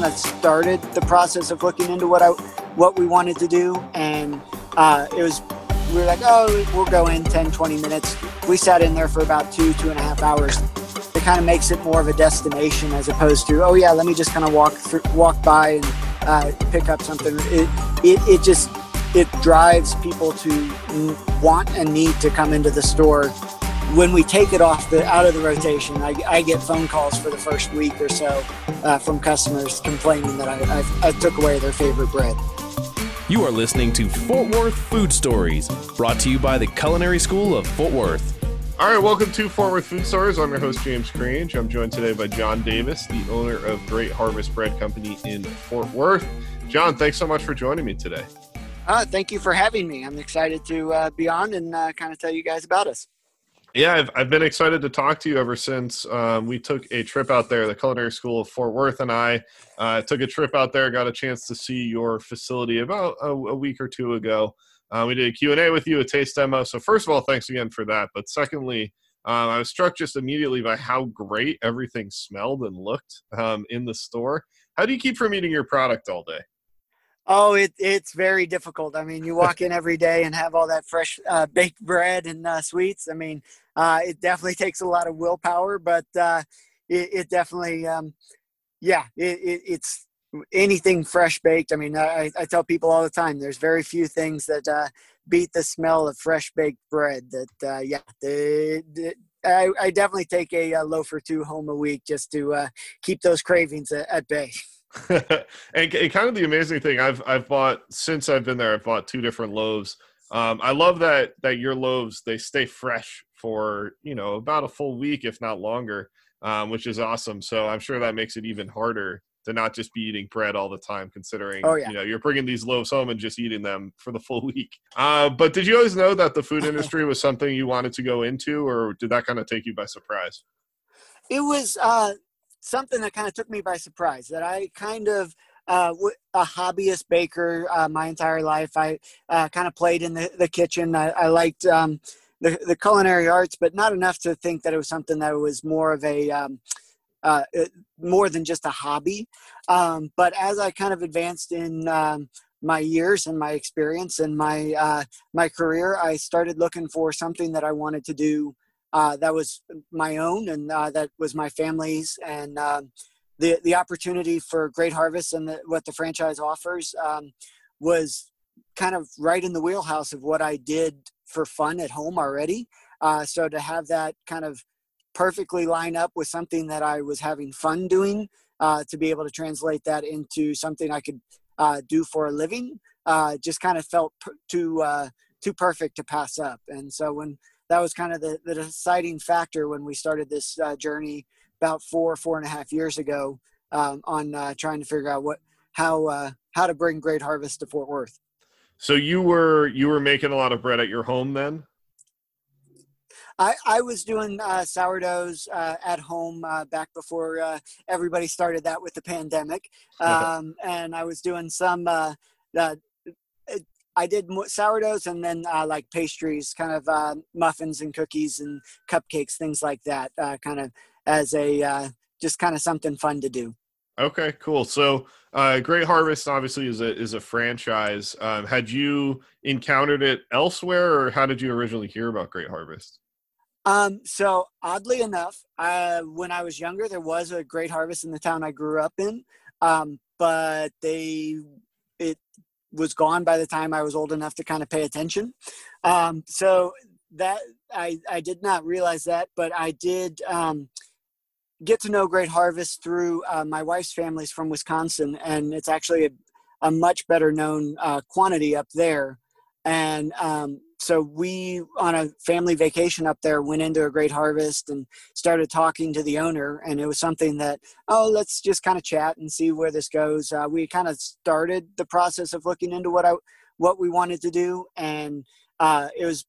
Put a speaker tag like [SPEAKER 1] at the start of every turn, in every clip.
[SPEAKER 1] kind of started the process of looking into what I what we wanted to do, and uh, it was we were like, oh, we'll go in 10, 20 minutes. We sat in there for about two, two and a half hours. It kind of makes it more of a destination as opposed to, oh yeah, let me just kind of walk through, walk by and uh, pick up something. It, it, it just it drives people to want and need to come into the store when we take it off the out of the rotation, I, I get phone calls for the first week or so uh, from customers complaining that I, I, I took away their favorite bread.
[SPEAKER 2] You are listening to Fort Worth Food Stories, brought to you by the Culinary School of Fort Worth.
[SPEAKER 3] All right, welcome to Fort Worth Food Stories. I'm your host, James Crange. I'm joined today by John Davis, the owner of Great Harvest Bread Company in Fort Worth. John, thanks so much for joining me today.
[SPEAKER 1] Uh, thank you for having me. I'm excited to uh, be on and uh, kind of tell you guys about us.
[SPEAKER 3] Yeah, I've, I've been excited to talk to you ever since um, we took a trip out there. The Culinary School of Fort Worth and I uh, took a trip out there, got a chance to see your facility about a, a week or two ago. Uh, we did a Q&A with you, a taste demo. So first of all, thanks again for that. But secondly, um, I was struck just immediately by how great everything smelled and looked um, in the store. How do you keep from eating your product all day?
[SPEAKER 1] Oh, it, it's very difficult. I mean, you walk in every day and have all that fresh uh, baked bread and uh, sweets. I mean, uh, it definitely takes a lot of willpower, but uh, it, it, definitely, um, yeah, it, it, it's anything fresh baked. I mean, I, I, tell people all the time, there's very few things that uh, beat the smell of fresh baked bread. That uh, yeah, I, I, definitely take a, a, loaf or two home a week just to keep those cravings at, at bay.
[SPEAKER 3] and, and, kind of the amazing thing I've I've bought since I've been there, I've bought two different loaves. Um, I love that that your loaves they stay fresh for you know about a full week, if not longer, um, which is awesome. So I'm sure that makes it even harder to not just be eating bread all the time, considering oh, yeah. you know you're bringing these loaves home and just eating them for the full week. Uh, but did you always know that the food industry was something you wanted to go into, or did that kind of take you by surprise?
[SPEAKER 1] It was uh, something that kind of took me by surprise. That I kind of uh, a hobbyist baker uh, my entire life. I uh, kind of played in the, the kitchen. I, I liked um, the, the culinary arts, but not enough to think that it was something that was more of a um, uh, more than just a hobby. Um, but as I kind of advanced in um, my years and my experience and my uh, my career, I started looking for something that I wanted to do uh, that was my own and uh, that was my family's and um, the the opportunity for Great Harvest and the, what the franchise offers um, was kind of right in the wheelhouse of what I did for fun at home already. Uh, so to have that kind of perfectly line up with something that I was having fun doing, uh, to be able to translate that into something I could uh, do for a living, uh, just kind of felt per- too uh, too perfect to pass up. And so when that was kind of the, the deciding factor when we started this uh, journey about four four and a half years ago um, on trying to figure out what how how to bring Great Harvest to Fort Worth.
[SPEAKER 3] So you were you were making a lot of bread at your home then?
[SPEAKER 1] I, I was doing uh, sourdoughs uh, at home uh, back before uh, everybody started that with the pandemic, um, and I was doing some. Uh, I did sourdoughs and then uh, like pastries, kind of muffins and cookies and cupcakes, things like that, kind of as a just kind of something fun to do.
[SPEAKER 3] Okay, cool. So, uh, Great Harvest obviously is a is a franchise. Um, had you encountered it elsewhere, or how did you originally hear about Great Harvest?
[SPEAKER 1] Um, so oddly enough, uh, when I was younger, there was a Great Harvest in the town I grew up in, um, but they it was gone by the time I was old enough to kind of pay attention. Um, so that I I did not realize that, but I did. Um, get to know Great Harvest through uh, my wife's family's from Wisconsin, and it's actually a, a much better known uh, quantity up there. And um, so we, on a family vacation up there, went into a Great Harvest and started talking to the owner. And it was something that, oh, let's just kind of chat and see where this goes. Uh, we kind of started the process of looking into what I what we wanted to do, and uh, it was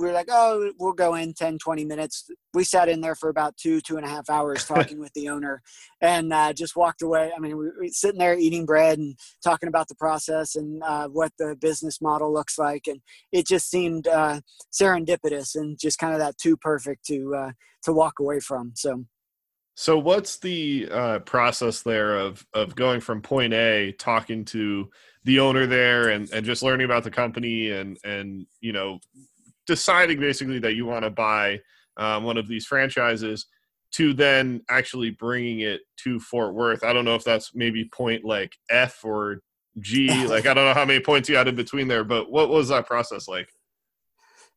[SPEAKER 1] we were like, oh, we'll go in 10, 20 minutes. We sat in there for about two, two and a half hours talking with the owner and uh, just walked away. I mean, we were sitting there eating bread and talking about the process and uh, what the business model looks like. And it just seemed uh, serendipitous and just kind of that too perfect to, uh, to walk away from. So
[SPEAKER 3] So what's the uh, process there of of going from point A, talking to the owner there, and and just learning about the company, and and you know, deciding basically that you want to buy um, one of these franchises, to then actually bringing it to Fort Worth. I don't know if that's maybe point like F or G. like I don't know how many points you had in between there, but what was that process like?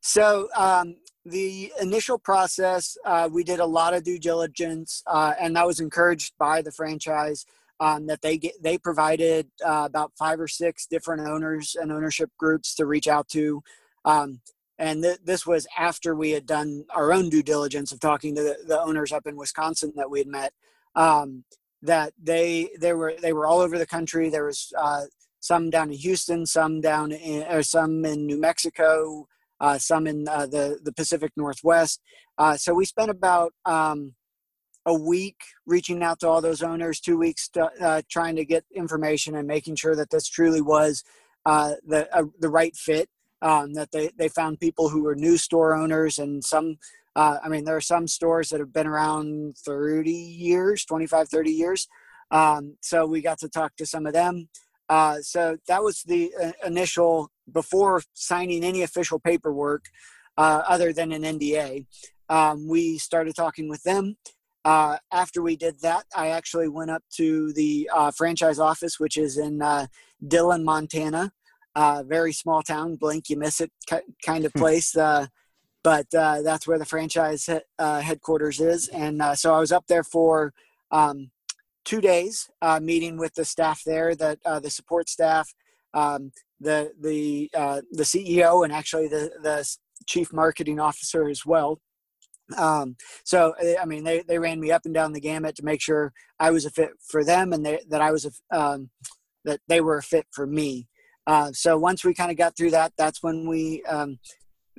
[SPEAKER 1] So um, the initial process, uh, we did a lot of due diligence, uh, and that was encouraged by the franchise. Um, that they get, they provided uh, about five or six different owners and ownership groups to reach out to, um, and th- this was after we had done our own due diligence of talking to the, the owners up in Wisconsin that we had met. Um, that they they were they were all over the country. There was uh, some down in Houston, some down in or some in New Mexico, uh, some in uh, the the Pacific Northwest. Uh, so we spent about um, a week reaching out to all those owners, two weeks to, uh, trying to get information and making sure that this truly was uh, the the right fit. Um, that they they found people who were new store owners and some. I mean, there are some stores that have been around 30 years, 25, 30 years. Um, so we got to talk to some of them. Uh, so that was the uh, initial before signing any official paperwork uh, other than an NDA. Um, we started talking with them. Uh, after we did that, I actually went up to the uh, franchise office, which is in uh, Dillon, Montana. Very small town, blink you miss it kind of hmm. place. but that's where the franchise headquarters is. And so I was up there for um, two days uh, meeting with the staff there, that uh, the support staff, um, the the uh, the CEO, and actually the the chief marketing officer as well. Um, so eh, I mean, they they ran me up and down the gamut to make sure I was a fit for them, and they, that I was a um, that they were a fit for me. Uh, so once we kind of got through that, that's when we um,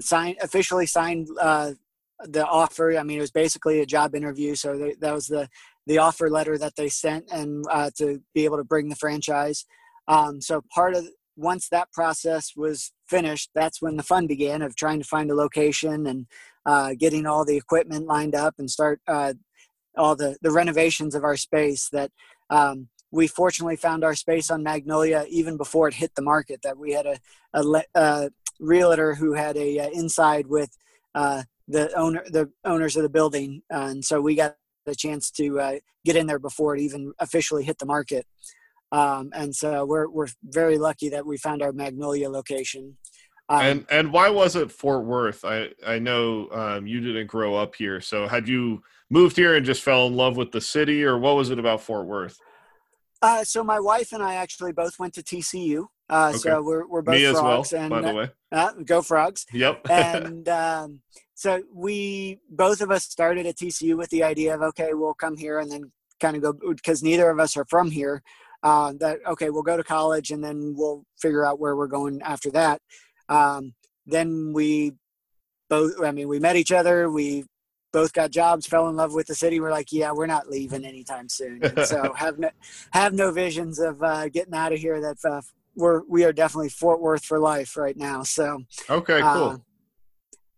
[SPEAKER 1] signed officially signed uh, the offer. I mean, it was basically a job interview. So they, that was the the offer letter that they sent and uh, to be able to bring the franchise. Um, so part of once that process was finished, that's when the fun began of trying to find a location and uh, getting all the equipment lined up and start uh, all the, the renovations of our space that um, we fortunately found our space on Magnolia even before it hit the market that we had a, a, a realtor who had a, a uh, inside with uh, the owner the owners of the building and so we got a chance to uh, get in there before it even officially hit the market. Um, and so we're we're very lucky that we found our Magnolia location.
[SPEAKER 3] Um, and and why was it Fort Worth? I I know um, you didn't grow up here, so had you moved here and just fell in love with the city, or what was it about Fort Worth?
[SPEAKER 1] Uh, so my wife and I actually both went to TCU. Uh, okay. So we're we're both
[SPEAKER 3] Me
[SPEAKER 1] frogs,
[SPEAKER 3] well,
[SPEAKER 1] and
[SPEAKER 3] by the way,
[SPEAKER 1] uh, go frogs.
[SPEAKER 3] Yep.
[SPEAKER 1] and um, so we both of us started at TCU with the idea of okay, we'll come here and then kind of go because neither of us are from here. Uh, that okay, we'll go to college and then we'll figure out where we're going after that. Um, then we both, I mean, we met each other. We both got jobs, fell in love with the city. We're like, yeah, we're not leaving anytime soon. And so have no have no visions of uh, getting out of here. That uh, we're we are definitely Fort Worth for life right now. So
[SPEAKER 3] okay, cool. Uh,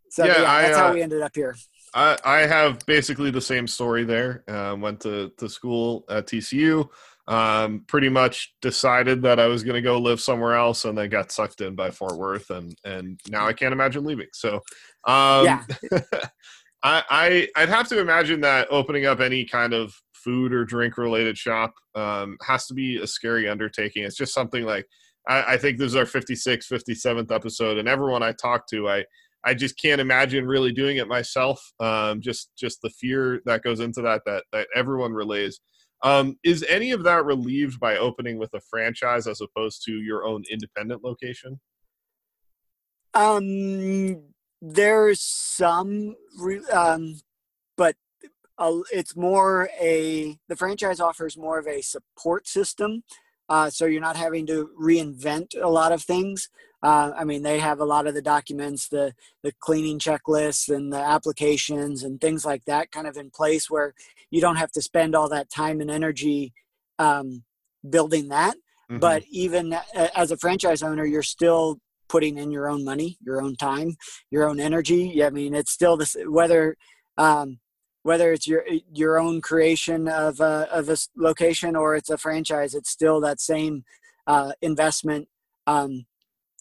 [SPEAKER 1] so yeah, yeah that's I, how uh, we ended up here.
[SPEAKER 3] I, I have basically the same story there. Uh, went to, to school at TCU. Um, pretty much decided that I was going to go live somewhere else, and then got sucked in by Fort Worth, and and now I can't imagine leaving. So, um, yeah, I, I I'd have to imagine that opening up any kind of food or drink related shop um, has to be a scary undertaking. It's just something like I, I think this is our 56th, 57th episode, and everyone I talk to, I I just can't imagine really doing it myself. Um, just just the fear that goes into that that that everyone relays. Um, is any of that relieved by opening with a franchise as opposed to your own independent location?
[SPEAKER 1] Um, there's some, um, but uh, it's more a the franchise offers more of a support system, uh, so you're not having to reinvent a lot of things. Uh, I mean, they have a lot of the documents, the the cleaning checklists and the applications and things like that, kind of in place where you don't have to spend all that time and energy um, building that. Mm-hmm. But even as a franchise owner, you're still putting in your own money, your own time, your own energy. I mean, it's still this whether um, whether it's your your own creation of a, of a location or it's a franchise, it's still that same uh, investment um,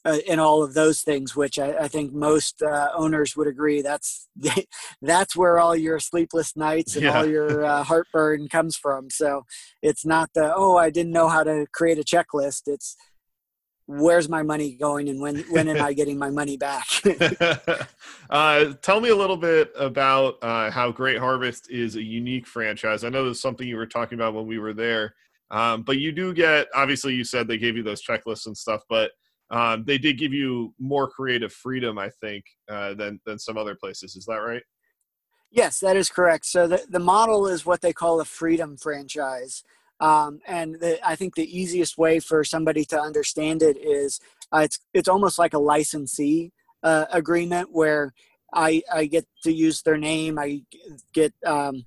[SPEAKER 1] uh, in all of those things, which I, I think most uh, owners would agree. That's that's where all your sleepless nights and yeah. all your uh, heartburn comes from. So it's not the oh I didn't know how to create a checklist. It's where's my money going and when when am I getting my money back?
[SPEAKER 3] uh, tell me a little bit about uh, how Great Harvest is a unique franchise. I know there's something you were talking about when we were there, um, but you do get obviously you said they gave you those checklists and stuff, but um, they did give you more creative freedom, I think, uh, than than some other places. Is that right?
[SPEAKER 1] Yes, that is correct. So the, the model is what they call a freedom franchise. Um, and the, I think the easiest way for somebody to understand it is uh, it's it's almost like a licensee uh, agreement where I I get to use their name. I get um,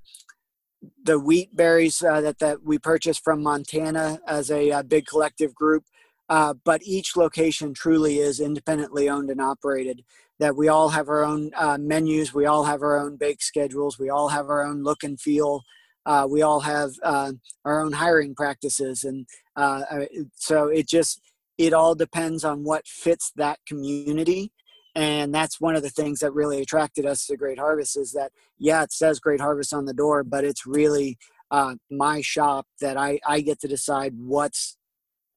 [SPEAKER 1] the wheat berries uh, that that we purchased from Montana as a, a uh, big collective group. Uh, but each location truly is independently owned and operated. That we all have our own uh, menus, we all have our own bake schedules, we all have our own look and feel uh, we all have uh, our own hiring practices and uh, so it just it all depends on what fits that community. And that's one of the things that really attracted us to great harvest is that yeah it says great harvest on the door but it's really uh, my shop that I, I get to decide what's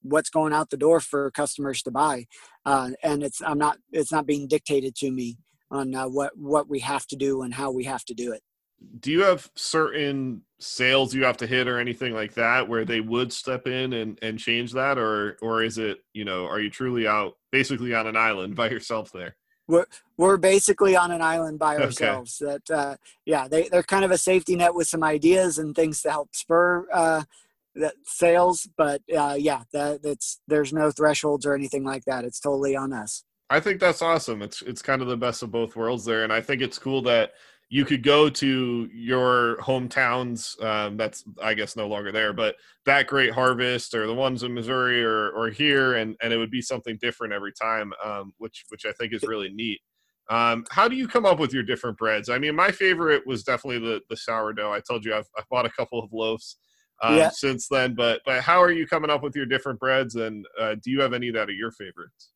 [SPEAKER 1] what's going out the door for customers to buy. Uh, and it's i'm not it's not being dictated to me on uh, what what we have to do and how we have to do it
[SPEAKER 3] do you have certain sales you have to hit or anything like that where they would step in and, and change that? Or or is it you know are you truly out basically on an island by yourself there?
[SPEAKER 1] We're we're basically on an island by ourselves. Okay. that uh, yeah they, they're kind of a safety net with some ideas and things to help spur uh, that sales. But uh, yeah that that's there's no thresholds or anything like that. It's totally on us.
[SPEAKER 3] I think that's awesome. It's it's kind of the best of both worlds there. And i think it's cool that you could go to your hometowns um, that's i guess no longer there but that great harvest or the ones in missouri or, or here and, and it would be something different every time um, which which i think is really neat. Um, how do you come up with your different breads? I mean my favorite was definitely the, the sourdough. I told you i've, I've bought a couple of loaves um, yeah. since then but but how are you coming up with your different breads? And uh, do you have any that are your favorites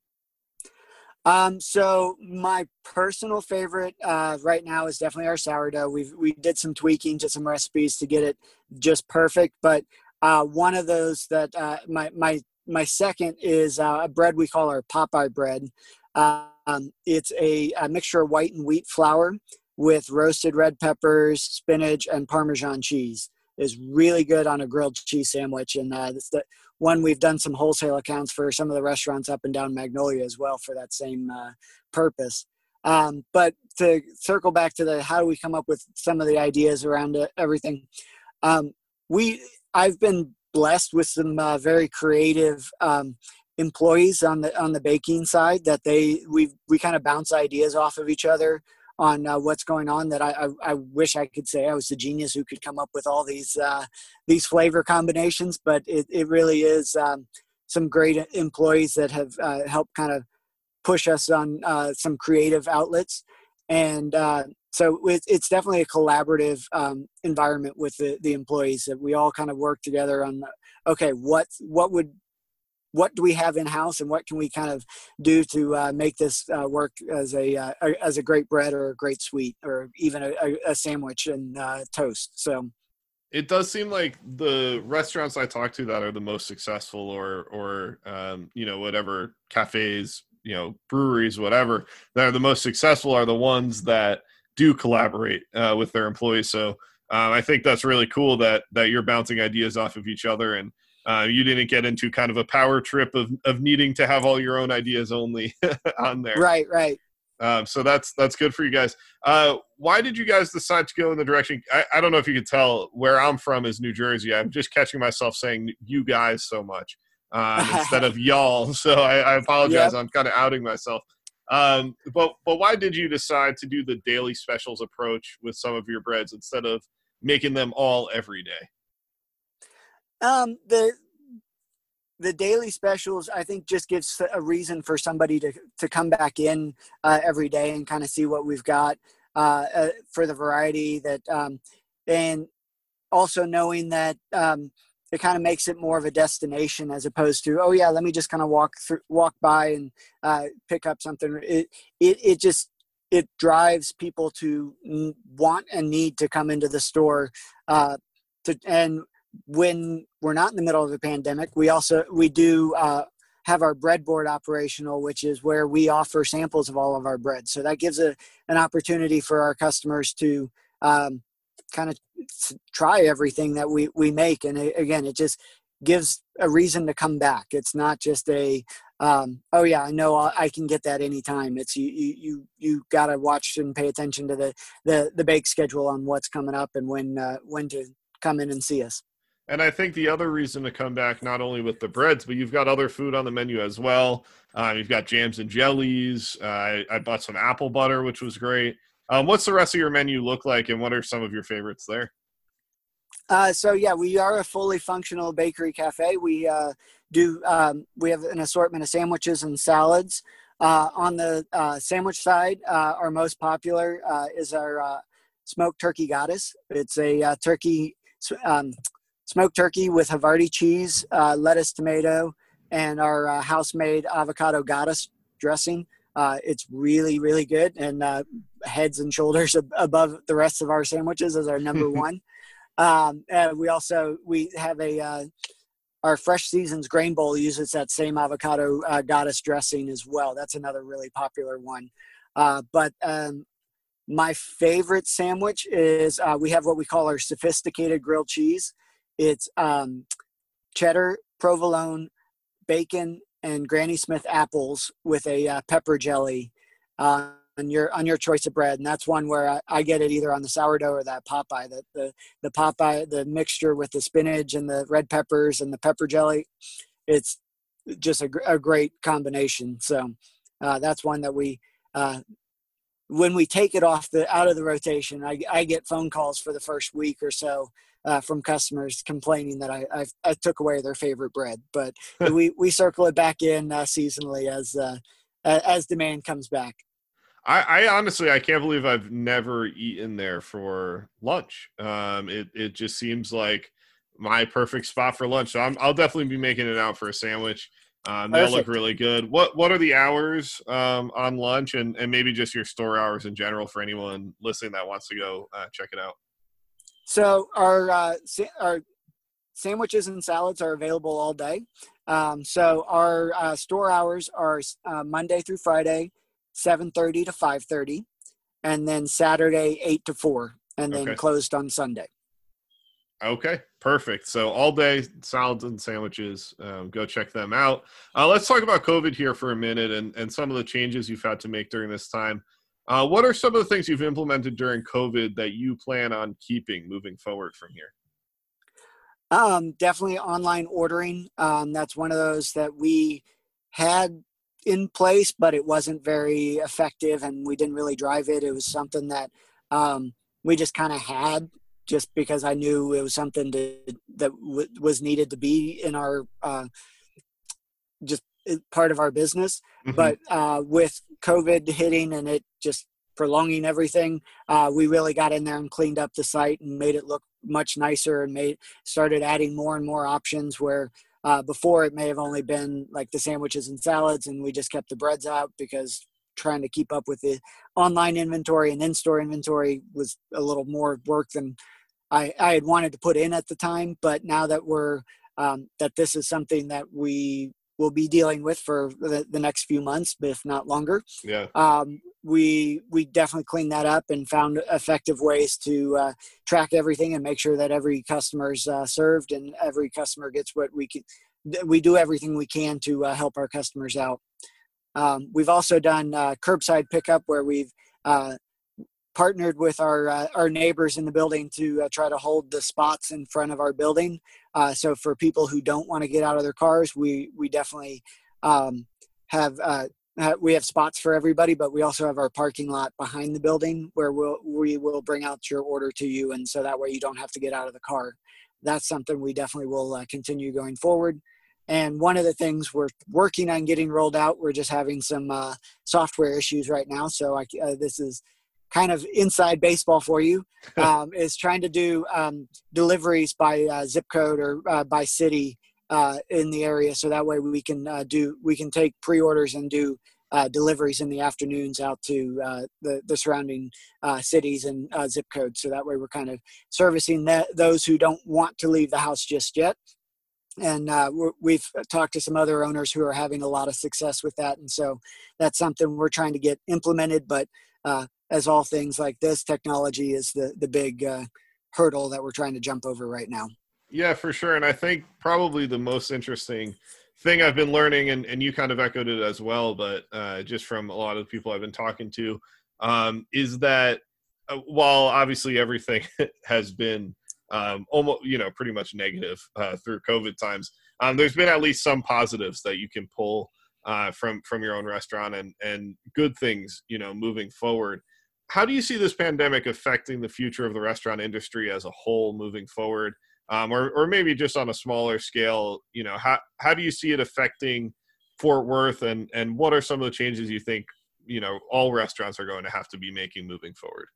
[SPEAKER 1] um, so my personal favorite uh, right now is definitely our sourdough. We we did some tweaking to some recipes to get it just perfect, but uh, one of those that uh, my my my second is uh, a bread we call our Popeye bread. Um, it's a, a, mixture of white and wheat flour with roasted red peppers, spinach, and Parmesan cheese. Is really good on a grilled cheese sandwich, and uh, the, one we've done some wholesale accounts for some of the restaurants up and down magnolia as well for that same uh, purpose. Um, but to circle back to the how do we come up with some of the ideas around it, everything? Um, we i've been blessed with some uh, very creative um, employees on the on the baking side that they we we kind of bounce ideas off of each other on uh, what's going on that I, I, I wish I could say I was the genius who could come up with all these uh, these flavor combinations, but it, it really is um, some great employees that have uh, helped kind of push us on uh, some creative outlets, and uh, so it's definitely a collaborative um, environment with the, the employees that we all kind of work together on. Okay, what what would what do we have in house and what can we kind of do to uh, make this uh, work as a, uh, as a great bread or a great sweet or even a, a sandwich and uh, toast so.
[SPEAKER 3] It does seem like the restaurants i talk to that are the most successful or or um, you know whatever cafes you know breweries whatever that are the most successful are the ones that do collaborate uh, with their employees so um, i think that's really cool that that you're bouncing ideas off of each other and uh, you didn't get into kind of a power trip of, of needing to have all your own ideas only on there.
[SPEAKER 1] Right, right.
[SPEAKER 3] Um, so that's that's good for you guys. Uh, why did you guys decide to go in the direction? I, I don't know if you could tell where I'm from is New Jersey. I'm just catching myself saying you guys so much um, instead of y'all. So I, I apologize. Yep. I'm kind of outing myself. Um, but but why did you decide to do the daily specials approach with some of your breads instead of making them all every day?
[SPEAKER 1] Um, the the daily specials, I think, just gives a reason for somebody to to come back in uh, every day and kind of see what we've got. uh, uh, for the variety that, um, and also knowing that um, it kind of makes it more of a destination as opposed to oh yeah let me just kind of walk through walk by and uh, pick up something it, it it just it drives people to want and need to come into the store uh, to and when we're not in the middle of a pandemic we also we do uh, have our breadboard operational which is where we offer samples of all of our bread. So that gives a, an opportunity for our customers to um, kind of try everything that we we make. And it, again it just gives a reason to come back. It's not just a um, oh yeah i know i can get that anytime. It's you you you, you got to watch and pay attention to the, the the bake schedule on what's coming up and when uh, when to come in and see us
[SPEAKER 3] and I think the other reason to come back, not only with the breads, but you've got other food on the menu as well. Uh, you've got jams and jellies. Uh, I, I, bought some apple butter, which was great. Um, what's the rest of your menu look like, and what are some of your favorites there?
[SPEAKER 1] Uh, so yeah, we are a fully functional bakery cafe. We uh, do um, we have an assortment of sandwiches and salads. Uh, on the uh, sandwich side, our most popular is our smoked turkey goddess. It's a turkey um, smoked turkey with Havarti cheese, lettuce, tomato, and our house-made avocado goddess dressing. Uh, it's really, really good, and uh, heads and shoulders above the rest of our sandwiches is our number one. Um, we also we have a uh, our fresh seasons grain bowl uses that same avocado uh, goddess dressing as well. That's another really popular one. Uh, but um, my favorite sandwich is uh, we have what we call our sophisticated grilled cheese. It's um, cheddar, provolone, bacon, and Granny Smith apples with a uh, pepper jelly uh, on your on your choice of bread, and that's one where I, I, get it either on the sourdough or that Popeye. The the the Popeye, the mixture with the spinach and the red peppers and the pepper jelly, it's just a, a great combination. So uh, that's one that we. Uh, when we take it off the out of the rotation, I, I get phone calls for the first week or so uh, from customers complaining that I, I, I took away their favorite bread. But we we circle it back in uh, seasonally as uh, as demand comes back.
[SPEAKER 3] I, I, honestly I can't believe I've never eaten there for lunch. Um, it it just seems like my perfect spot for lunch. So i will definitely be making it out for a sandwich. Um, they look really good. What what are the hours um, on lunch and, and maybe just your store hours in general for anyone listening that wants to go uh, check it out?
[SPEAKER 1] So our uh, sa- our sandwiches and salads are available all day. Um, so our uh, store hours are uh, Monday through Friday, seven thirty to five thirty, and then Saturday eight to four, and then okay. closed on Sunday.
[SPEAKER 3] Okay, perfect. So all day salads and sandwiches. Um, go check them out. Uh, let's talk about COVID here for a minute and, and some of the changes you've had to make during this time. Uh, what are some of the things you've implemented during COVID that you plan on keeping moving forward from here?
[SPEAKER 1] Um, definitely online ordering. Um, that's one of those that we had in place, but it wasn't very effective and we didn't really drive it. It was something that um, we just kind of had just because I knew it was something to, that w- was needed to be in our uh, just part of our business. Mm-hmm. But uh, with COVID hitting and it just prolonging everything, uh, we really got in there and cleaned up the site and made it look much nicer and made started adding more and more options where uh, before it may have only been like the sandwiches and salads and we just kept the breads out because trying to keep up with the online inventory and in-store inventory was a little more work than I, I had wanted to put in at the time but now that we're um, that this is something that we will be dealing with for the, the next few months, if not longer.
[SPEAKER 3] Yeah.
[SPEAKER 1] Um, we we definitely cleaned that up and found effective ways to uh, track everything and make sure that every customer is uh, served and every customer gets what we can. We do everything we can to uh, help our customers out. Um, we've also done uh, curbside pickup where we've uh, partnered with our uh, our neighbors in the building to uh, try to hold the spots in front of our building. Uh, so for people who don't want to get out of their cars, we we definitely um, have uh, we have spots for everybody, but we also have our parking lot behind the building where we'll we will bring out your order to you, and so that way you don't have to get out of the car. That's something we definitely will uh, continue going forward. And one of the things we're working on getting rolled out, we're just having some uh, software issues right now. So I, this is kind of inside baseball for you um, is trying to do um, deliveries by uh, zip code or uh, by city uh, in the area, so that way we can uh, do we can take pre-orders and do uh, deliveries in the afternoons out to uh, the the surrounding cities and zip codes. So that way we're kind of servicing that, those who don't want to leave the house just yet. And we've talked to some other owners who are having a lot of success with that, and so that's something we're trying to get implemented. But uh, as all things like this, technology is the the big uh, hurdle that we're trying to jump over right now.
[SPEAKER 3] Yeah, for sure. And I think probably the most interesting thing I've been learning, and, and you kind of echoed it as well, but uh, just from a lot of people I've been talking to, um, is that uh, while obviously everything has been um, almost, you know, pretty much negative uh, through COVID times, um, there's been at least some positives that you can pull uh, from from your own restaurant and and good things, you know, moving forward how do you see this pandemic affecting the future of the restaurant industry as a whole moving forward um, or, or maybe just on a smaller scale you know how, how do you see it affecting fort worth and and what are some of the changes you think you know all restaurants are going to have to be making moving forward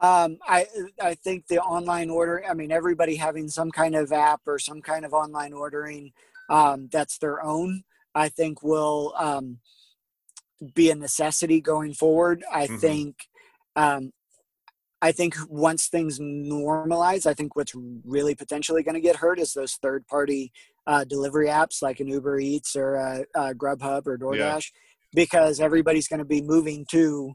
[SPEAKER 1] um, I I think the online order. I mean, everybody having some kind of app or some kind of online ordering um, that's their own. I think will um, be a necessity going forward. I mm-hmm. think um, I think once things normalize, I think what's really potentially going to get hurt is those third party uh, delivery apps like an Uber Eats or a, a Grubhub or DoorDash, yeah. because everybody's going to be moving to,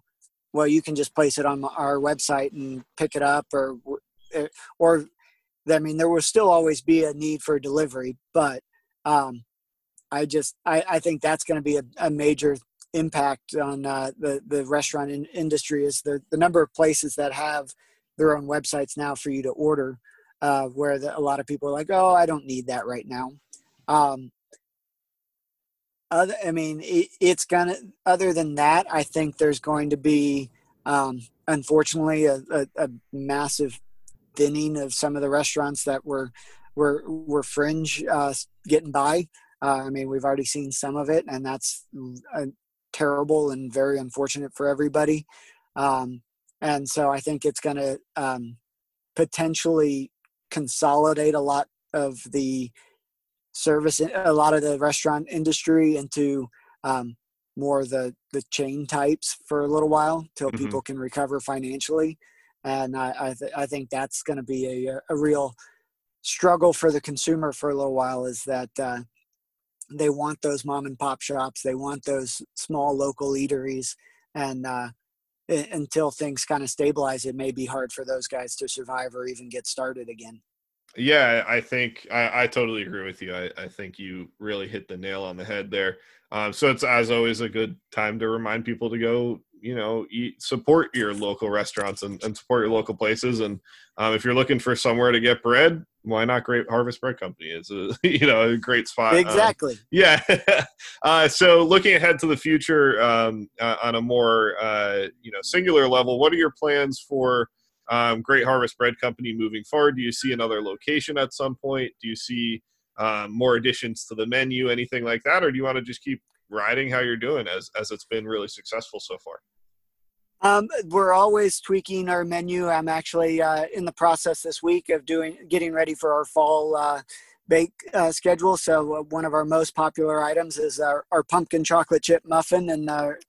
[SPEAKER 1] well, you can just place it on our website and pick it up or, or, I mean, there will still always be a need for delivery, but um, I just, I, I think that's going to be a, a major impact on uh, the the restaurant in, industry is the the number of places that have their own websites now for you to order, uh, where the, a lot of people are like, oh, I don't need that right now. Um, other, I mean, it, it's gonna. Other than that, I think there's going to be, um, unfortunately, a, a, a massive thinning of some of the restaurants that were were were fringe uh, getting by. Uh, I mean, we've already seen some of it, and that's uh, terrible and very unfortunate for everybody. Um, and so I think it's going to um, potentially consolidate a lot of the service, a lot of the restaurant industry into um, more the the chain types for a little while till mm-hmm. people can recover financially. And I I, th- I think that's going to be a, a real struggle for the consumer for a little while. Is that uh, they want those mom and pop shops they want those small local eateries and uh, until things kind of stabilize it may be hard for those guys to survive or even get started again
[SPEAKER 3] yeah i think i, I totally agree with you I, I, think you really hit the nail on the head there um, so it's as always a good time to remind people to go you know eat, support your local restaurants and, and support your local places and um, if you're looking for somewhere to get bread why not great harvest bread company? It's a you know a great spot
[SPEAKER 1] um, exactly. um,
[SPEAKER 3] yeah. Uh, so looking ahead to the future um, uh, on a more uh, you know singular level what are your plans for um, great harvest bread company moving forward? Do you see another location at some point? Do you see um, more additions to the menu anything like that? Or do you want to just keep riding how you're doing as as it's been really successful so far
[SPEAKER 1] um, we're always tweaking our menu. I'm actually uh, in the process this week of doing getting ready for our fall uh, bake uh, schedule. So uh, one of our most popular items is our, our pumpkin chocolate chip muffin and our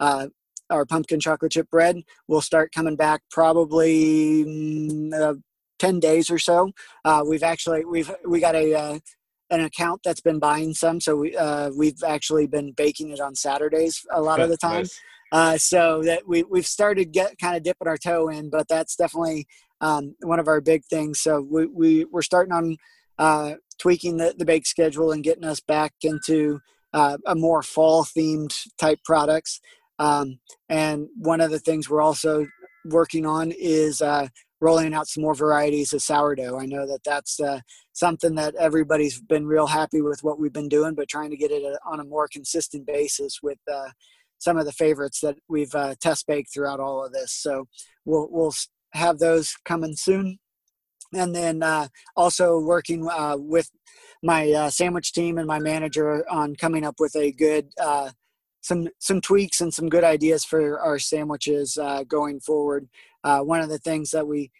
[SPEAKER 1] uh, our pumpkin chocolate chip bread. We'll start coming back probably mm, uh, ten days or so. we've actually we've we got a an account that's been buying some, so we we've actually been baking it on Saturdays a lot of the time. Nice. Uh, so that we we've started get kind of dipping our toe in, but that's definitely um, one of our big things. So we, we we're starting on uh, tweaking the, the bake schedule and getting us back into uh, a more fall themed type products. Um, and one of the things we're also working on is uh, rolling out some more varieties of sourdough. I know that that's uh, something that everybody's been real happy with what we've been doing, but trying to get it uh, on a more consistent basis with uh, some of the favorites that we've uh, test baked throughout all of this. So we'll we'll have those coming soon, and then uh, also working uh, with my uh, sandwich team and my manager on coming up with a good uh, some some tweaks and some good ideas for our sandwiches uh, going forward. One of the things that we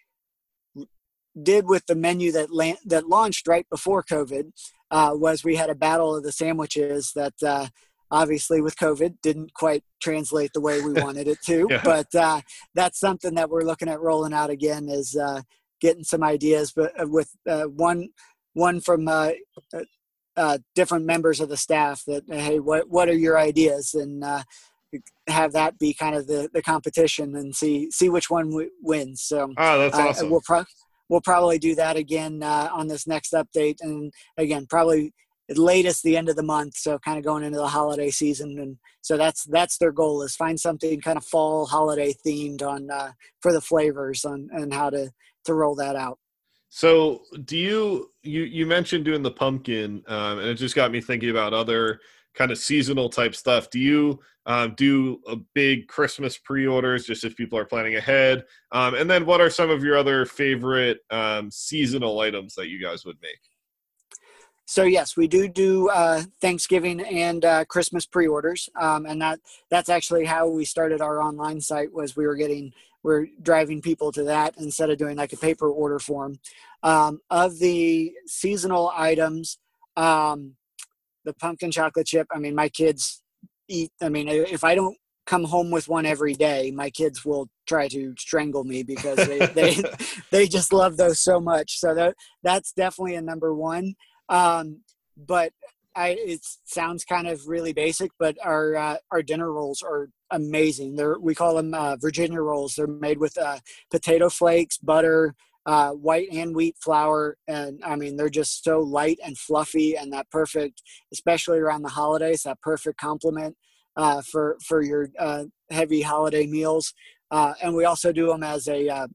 [SPEAKER 1] did with the menu that la- that launched right before COVID uh, was we had a battle of the sandwiches that uh, obviously with COVID didn't quite translate the way we wanted it to. yeah. But uh, that's something that we're looking at rolling out again is uh, getting some ideas, but uh, with uh, one one from different members of the staff that hey, what what are your ideas and have that be kind of the, the competition and see see which one w- wins. So
[SPEAKER 3] oh, that's awesome.
[SPEAKER 1] we'll pro- we'll probably do that again uh, on this next update, and again probably at latest the end of the month. So kind of going into the holiday season, and so that's that's their goal is find something kind of fall holiday themed on uh, for the flavors on and how to to roll that out.
[SPEAKER 3] So, do you you you mentioned doing the pumpkin, um, and it just got me thinking about other kind of seasonal type stuff. Do you um, do a big Christmas pre-orders just if people are planning ahead? Um, and then, what are some of your other favorite um, seasonal items that you guys would make?
[SPEAKER 1] So yes, we do do uh, Thanksgiving and uh, Christmas pre-orders, um, and that that's actually how we started our online site. Was we were getting we're driving people to that instead of doing like a paper order form. Um, of the seasonal items, um, the pumpkin chocolate chip. I mean, my kids eat. I mean, if I don't come home with one every day, my kids will try to strangle me because they they, they just love those so much. So that that's definitely a number one. Um, but I, it sounds kind of really basic, but our uh, our dinner rolls are amazing. They're we call them uh, Virginia rolls. They're made with uh, potato flakes, butter, uh, white and wheat flour, and I mean they're just so light and fluffy, and that perfect, especially around the holidays, that perfect complement uh, for for your uh, heavy holiday meals. and we also do them as a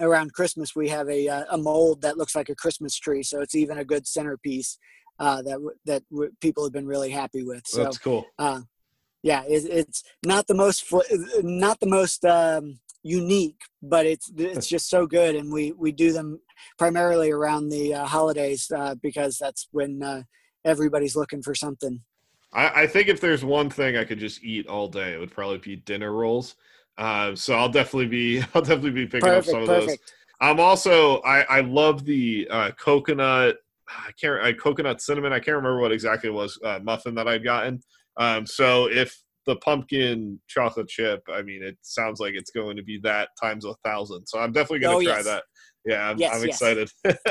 [SPEAKER 1] around Christmas, we have a, uh, a mold that looks like a Christmas tree. So it's even a good centerpiece uh, that that people have been really happy with. So
[SPEAKER 3] that's cool.
[SPEAKER 1] Uh, yeah, it, it's not the most not the most um, unique, but it's it's just so good, and we we do them primarily around the uh, holidays uh, because that's when uh, everybody's looking for something.
[SPEAKER 3] I, I think if there's one thing I could just eat all day, it would probably be dinner rolls. Uh, so I'll definitely be I'll definitely be picking perfect, up some of perfect. those. I'm also I I love the uh, coconut I can't I, coconut cinnamon I can't remember what exactly it was uh, muffin that I'd gotten. Um, so if the pumpkin chocolate chip, I mean, it sounds like it's going to be that times a thousand. So I'm definitely going to oh, try yes. that. Yeah, I'm, yes, I'm yes. excited.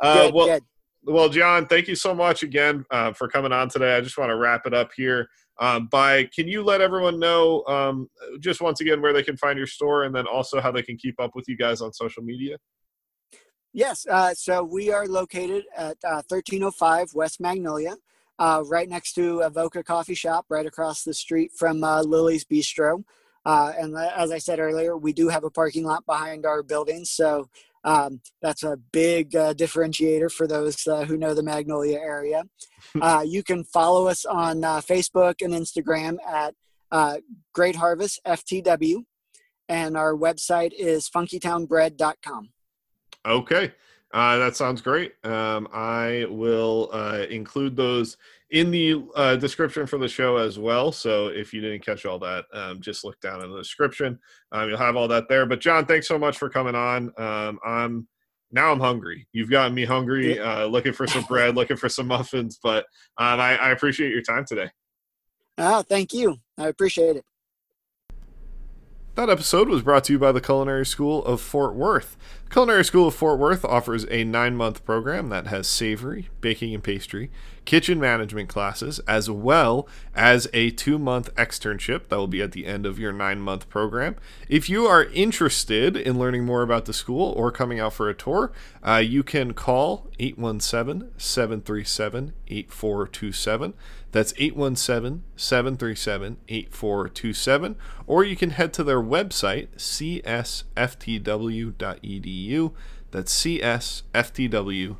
[SPEAKER 3] uh, good, well, good. Well, John, thank you so much again uh, for coming on today. I just want to wrap it up here um, by can you let everyone know um, just once again where they can find your store and then also how they can keep up with you guys on social media
[SPEAKER 1] yes uh, so we are located at uh, 1305 west magnolia uh, right next to avoca coffee shop right across the street from uh, Lili's bistro uh, and as i said earlier we do have a parking lot behind our building so um, that's a big uh, differentiator for those uh, who know the Magnolia area. Uh, you can follow us on uh, Facebook and Instagram at uh, Great Harvest FTW, and our website is funkytownbread.com.
[SPEAKER 3] Okay. Uh, that sounds great. Um, I will uh, include those in the uh, description for the show as well. So if you didn't catch all that, um, just look down in the description. Um, you'll have all that there. But John, thanks so much for coming on. Um, I'm now I'm hungry. You've gotten me hungry. Uh, looking for some bread, looking for some muffins. But um, I, I appreciate your time today.
[SPEAKER 1] Oh, thank you. I appreciate it.
[SPEAKER 3] That episode was brought to you by the Culinary School of Fort Worth. Culinary School of Fort Worth offers a nine month program that has savory, baking and pastry, kitchen management classes, as well as a two month externship that will be at the end of your nine month program. If you are interested in learning more about the school or coming out for a tour, uh, you can call 817 737 8427. That's 817 737 8427. Or you can head to their website, csftw.edu. That's csftw.edu.